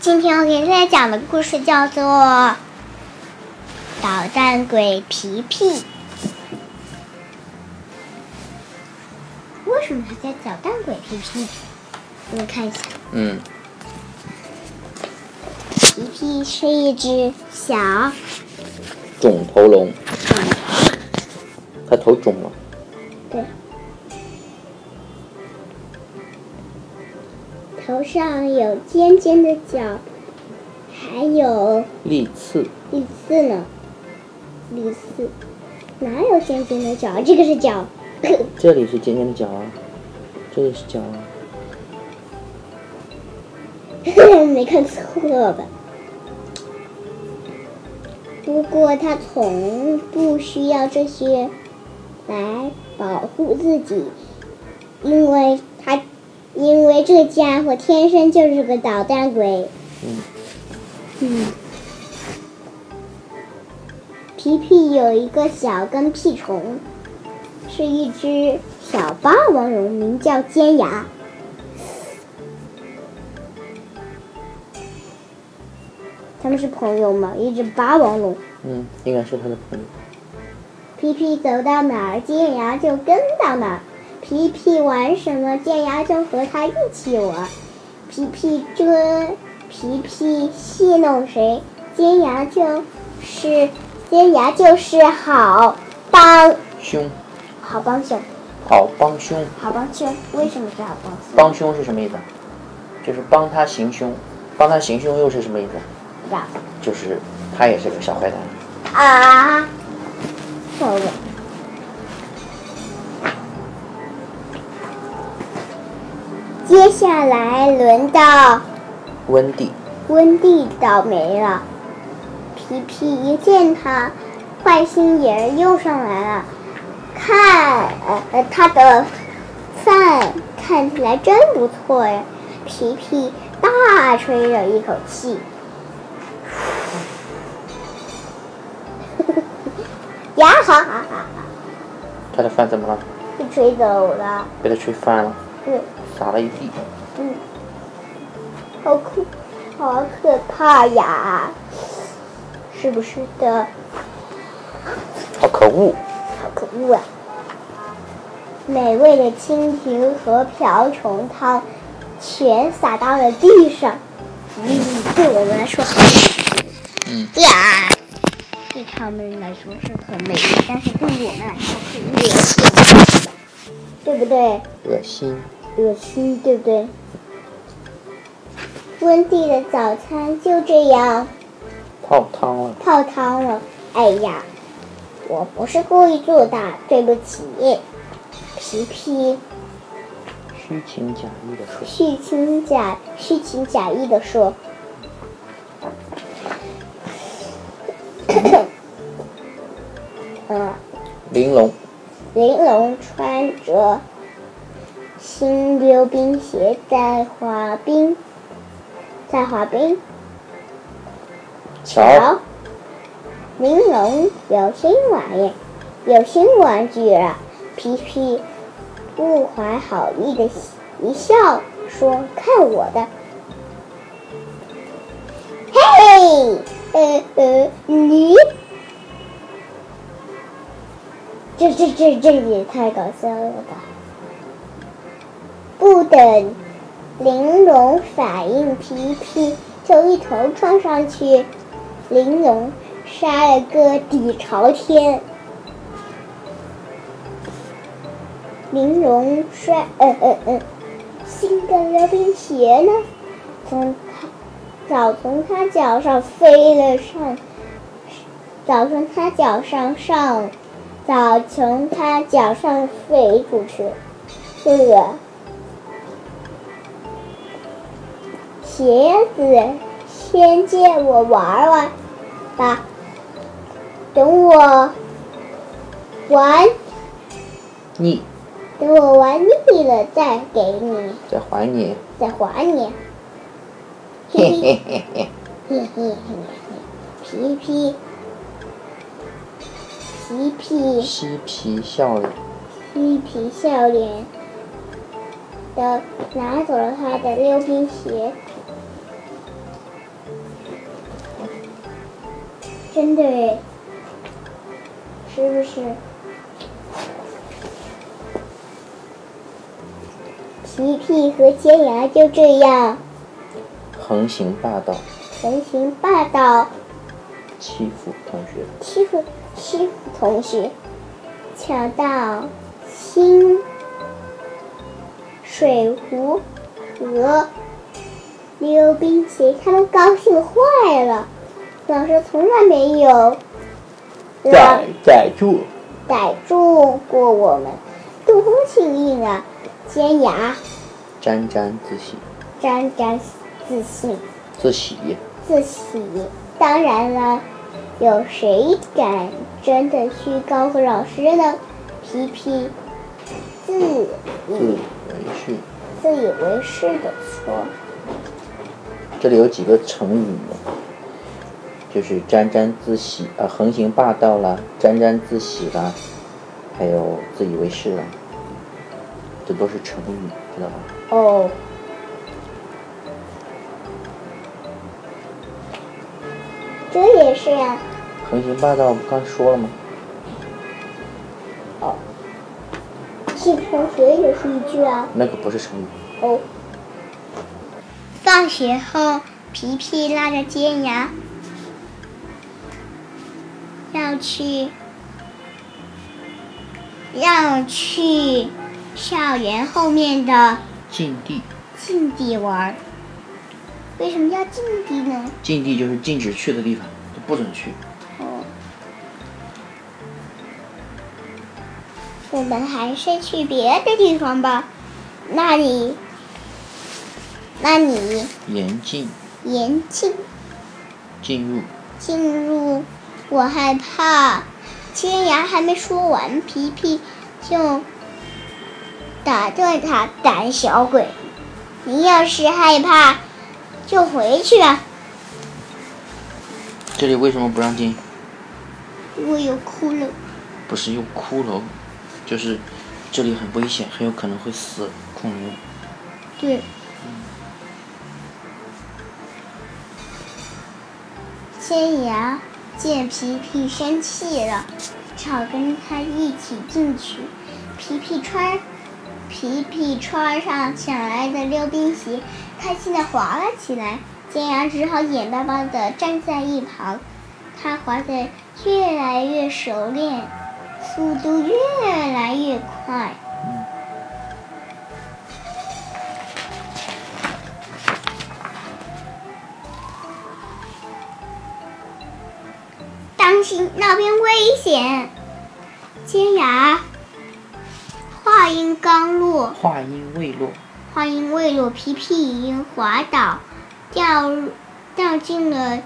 今天我给大家讲的故事叫做《捣蛋鬼皮皮》。为什么他叫捣蛋鬼皮皮？我们看一下，嗯，皮皮是一只小肿头龙，它头肿了。对，头上有尖尖的角，还有利刺，利刺呢。利刺哪有尖尖的角？这个是角。这里是尖尖的角啊，这里是角啊。没看错吧？不过他从不需要这些来保护自己，因为他因为这家伙天生就是个捣蛋鬼。嗯嗯。皮皮有一个小跟屁虫，是一只小霸王龙，名叫尖牙。他们是朋友吗？一只霸王龙。嗯，应该是他的朋友。皮皮走到哪儿，尖牙就跟到哪儿。皮皮玩什么，尖牙就和他一起玩。皮皮追，皮皮戏弄谁，尖牙就是尖牙就是好帮凶，好帮凶，好帮凶，好帮凶。为什么是好帮凶？帮凶是什么意思？就是帮他行凶，帮他行凶又是什么意思？不知道就是他也是个小坏蛋。啊，错误。接下来轮到温蒂，温蒂倒霉了。皮皮一见他，坏心眼儿又上来了。看，呃呃，他的饭看起来真不错呀。皮皮大吹了一口气，呀哈哈哈哈，他的饭怎么了？被吹走了。被他吹翻了，嗯撒了一地。嗯，好可，好可怕呀！是不是的？好可恶！好可恶啊！美味的蜻蜓和瓢虫汤全洒到了地上。嗯，对我们来说很嗯，呀，对他们来说是很美味，但是对我们来说很恶心，对不对？恶心。恶心，对不对？温蒂的早餐就这样泡汤了。泡汤了。哎呀，我不是故意做的，对不起。皮皮虚情假意的说。虚情假虚情假意的说：“嗯，玲珑，玲珑穿着新溜冰鞋在滑冰，在滑冰。瞧，玲珑有新玩意，有新玩具了。皮皮不怀好意的一笑，说：“看我的！”嘿，呃呃，你，这这这这也太搞笑了吧！不等玲珑反应，皮皮就一头撞上去。玲珑杀了个底朝天，玲珑摔，嗯嗯嗯，新的溜冰鞋呢？从他早从他脚上飞了上，早从他脚上上，早从他脚上飞出去，对不对鞋子，先借我玩玩吧，等我玩，腻，等我玩腻了再给你，再还你。再还你。嘿嘿嘿嘿。嘿嘿嘿嘿，皮皮，皮皮，嬉皮笑脸。嬉皮笑脸的拿走了他的溜冰鞋，真的诶，是不是？皮皮和尖牙就这样。横行霸道，横行霸道，欺负同学。欺负欺负同学，抢到新水壶和溜冰鞋，他们高兴坏了。老师从来没有让逮逮住，逮住过我们，多幸运啊！尖牙沾沾自喜，沾沾自信。自喜。自喜。当然了，有谁敢真的去告诉老师呢？皮皮自自以为是。自以为是的说这里有几个成语呢？就是沾沾自喜啊，横行霸道啦，沾沾自喜啦，还有自以为是啦，这都是成语，知道吧？：“哦，这也是呀、横行霸道不刚说了吗？哦，欺负同学也是一句啊。那个不是成语。哦。放学后，皮皮拉着尖牙要去要去校园后面的禁地，禁地玩儿。为什么叫禁地呢？禁地就是禁止去的地方，就不准去。哦，我们还是去别的地方吧。那你，那你严禁严禁进入，进入，我害怕。尖牙还没说完，皮皮就打断他：“胆小鬼，你要是害怕，就回去吧。这里为什么不让进？因为有骷髅。不是有骷髅，就是这里很危险，很有可能会死恐龙。对。尖牙见皮皮生气了，只好跟他一起进去。皮皮穿皮皮穿上抢来的溜冰鞋，开心的滑了起来。尖牙只好眼巴巴的站在一旁，他滑得越来越熟练，速度越来越快。那边危险！尖牙。话音刚落，话音未落，话音未落，皮皮已经滑倒，掉掉进了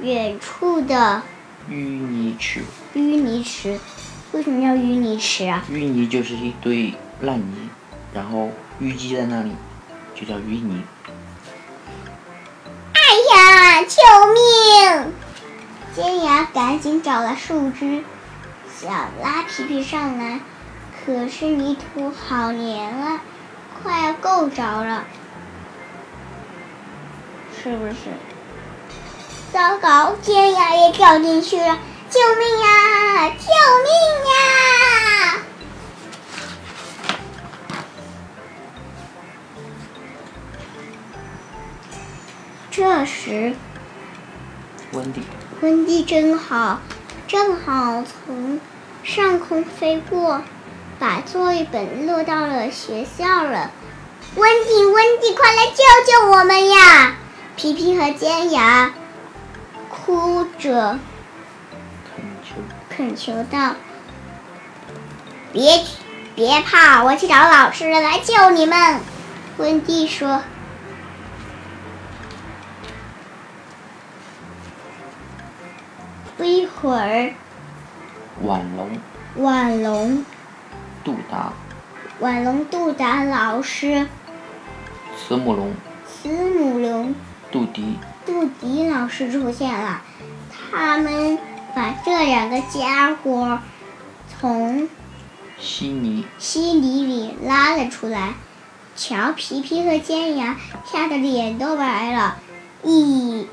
远处的淤泥池。淤泥池。为什么叫淤泥池啊？淤泥就是一堆烂泥，然后淤积在那里，就叫淤泥。哎呀！救命！尖牙赶紧找了树枝，想拉皮皮上来，可是泥土好黏啊，快要够着了，是不是？糟糕，尖牙也掉进去了！救命呀！救命呀！这时，温迪，温蒂真好，正好从上空飞过，把作业本落到了学校了。温蒂，温蒂，快来救救我们呀！皮皮和尖牙哭着恳求，恳求道：“别别怕，我去找老师来救你们。”温蒂说。不一会儿，婉龙、婉龙。杜达、婉龙杜达老师、慈母龙、慈母龙。杜迪、杜迪老师出现了，他们把这两个家伙从稀泥、稀泥里拉了出来。瞧，皮皮和尖牙吓得脸都白了，一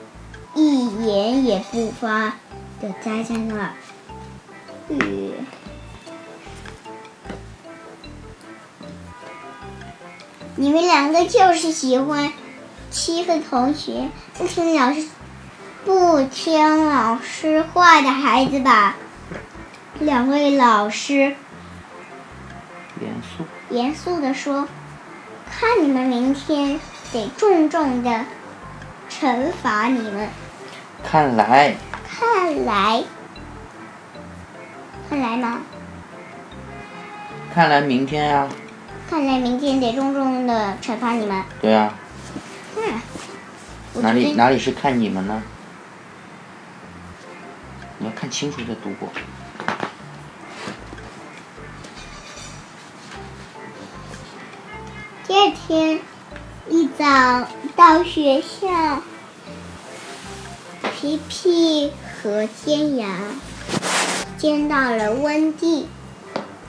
一言也不发的待在那儿。雨，你们两个就是喜欢欺负同学，不听老师不听老师话的孩子吧？两位老师严肃。严肃的说：“看你们明天得重重的惩罚你们。看来，看来，看来吗？看来明天呀、看来明天得重重的惩罚你们。对啊、嗯，哪里哪里是看你们呢？你要看清楚再读过。第二天一早到学校，皮皮和尖牙见到了温蒂。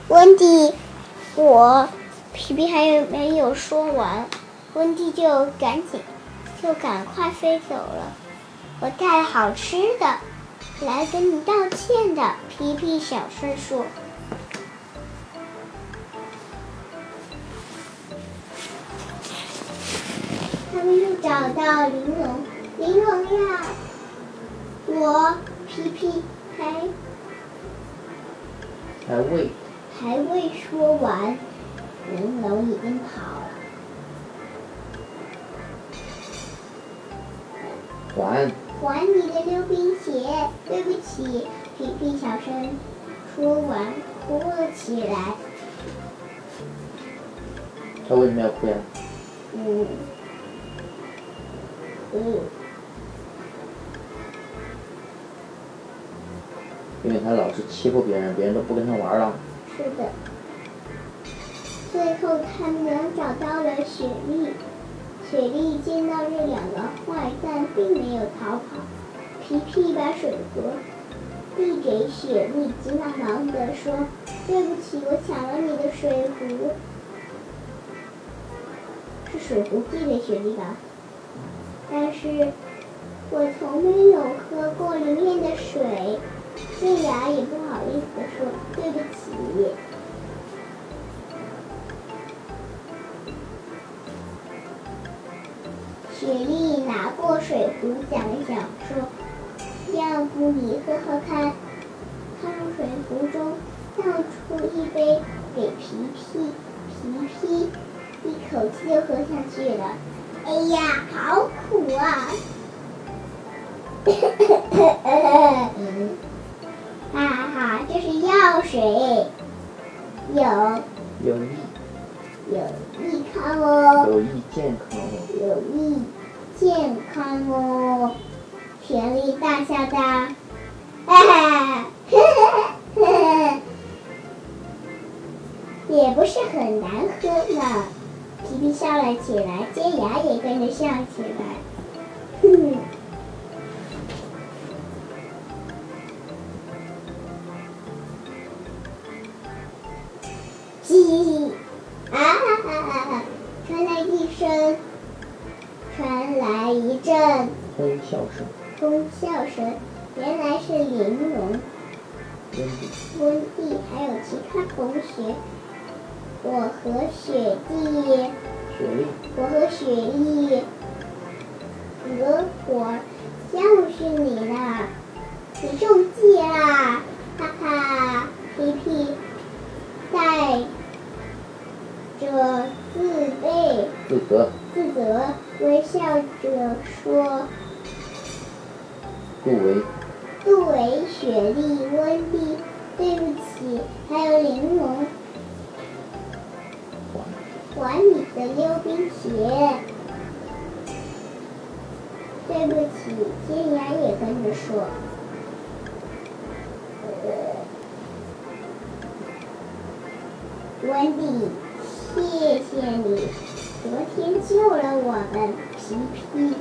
温蒂，我皮皮还有没有说完，温蒂就赶紧就赶快飞走了。我带好吃的来跟你道歉的，皮皮小声说。他们又找到玲珑，玲珑呀，我皮皮还还未还未说完，人龙已经跑了。还还你的溜冰鞋，对不起，皮皮小声说完，哭了起来。他为什么要哭呀？嗯，嗯，因为他老是欺负别人，别人都不跟他玩了。是的。最后，他们俩找到了雪莉。雪莉见到这两个坏蛋，并没有逃跑。皮皮把水壶递给雪莉，急忙忙地说：“对不起，我抢了你的水壶。”是水壶递给雪莉吧？但是我从没有喝过里面的水。谢雅也不好意思说：“对不起。”雪莉拿过水壶，想了想，说：“要不你喝喝看？”她从水壶中倒出一杯给皮皮，皮皮一口气就喝下去了。哎呀，好苦啊！哈哈，这是药水，有有益有益康哦。有益健康哦。有益健康哦，田里大笑道：“哈哈，也不是很难喝呢。”皮皮笑了起来，尖牙也跟着笑起来。哄笑声，哄笑声，原来是玲珑、温蒂，温蒂还有其他同学。我和雪莉，雪莉，我和雪莉合伙教训你了，你中计啦！哈哈，皮皮带着自卑。自责，自责，微笑着说杜维，：“杜维、雪莉、温蒂，对不起，还有玲珑，还你的溜冰鞋。”对不起，天涯也跟着说。温蒂，谢谢你，昨天救了我们，皮皮。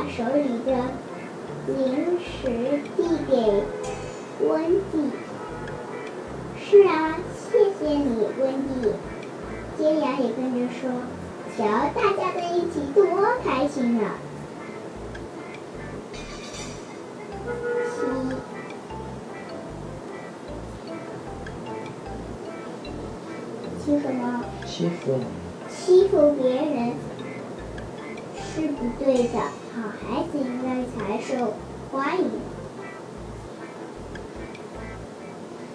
把手里的零食递给温蒂。是啊，谢谢你，温蒂。尖牙也跟着说：“瞧大家在一起多开心啊！欺欺什么？欺负欺负别人是不对的，好孩子应该才受欢迎。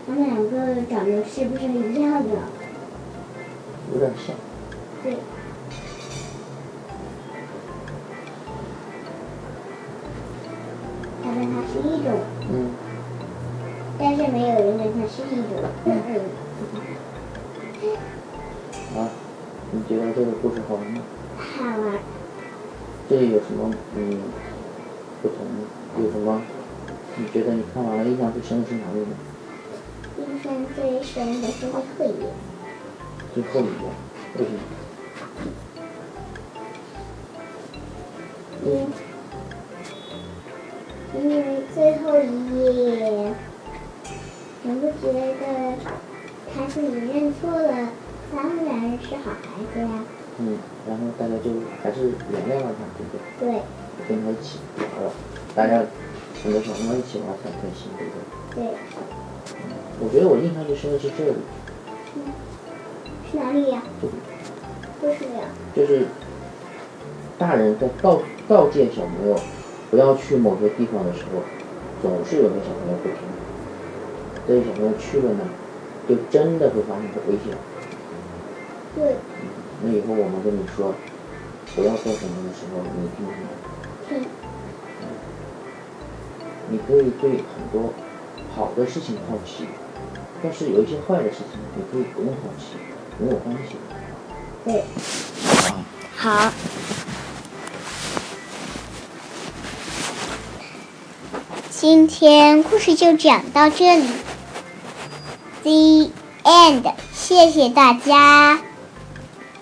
他们两个长得是不是一样的？有点像。对。他跟他是一种。嗯。但是没有人跟他是一种。嗯。啊，你觉得这个故事好玩吗？好玩。这有什么嗯不同？有什么？你觉得你看完了印象最深的是哪里呢？印象最深的是最后一页。最后一页，为什么？因因为最后一页，你不觉得他自己认错了，当然是好孩子呀。嗯，然后大家就还是原谅了他，对不对？对。跟他一起玩了，大家很多小朋友一起玩才开心，对不对？对。我觉得我印象最深的是这里。嗯。是哪里呀？为什么呀？就是大人在告告诫小朋友不要去某些地方的时候，总是有些小朋友不听。这些小朋友去了呢，就真的会发生危险。对。那以后我们跟你说不要做什么的时候，你听吗？听。你可以对很多好的事情好奇，但是有一些坏的事情，你可以不用好奇，没有关系。对。好。今天故事就讲到这里，The end，谢谢大家。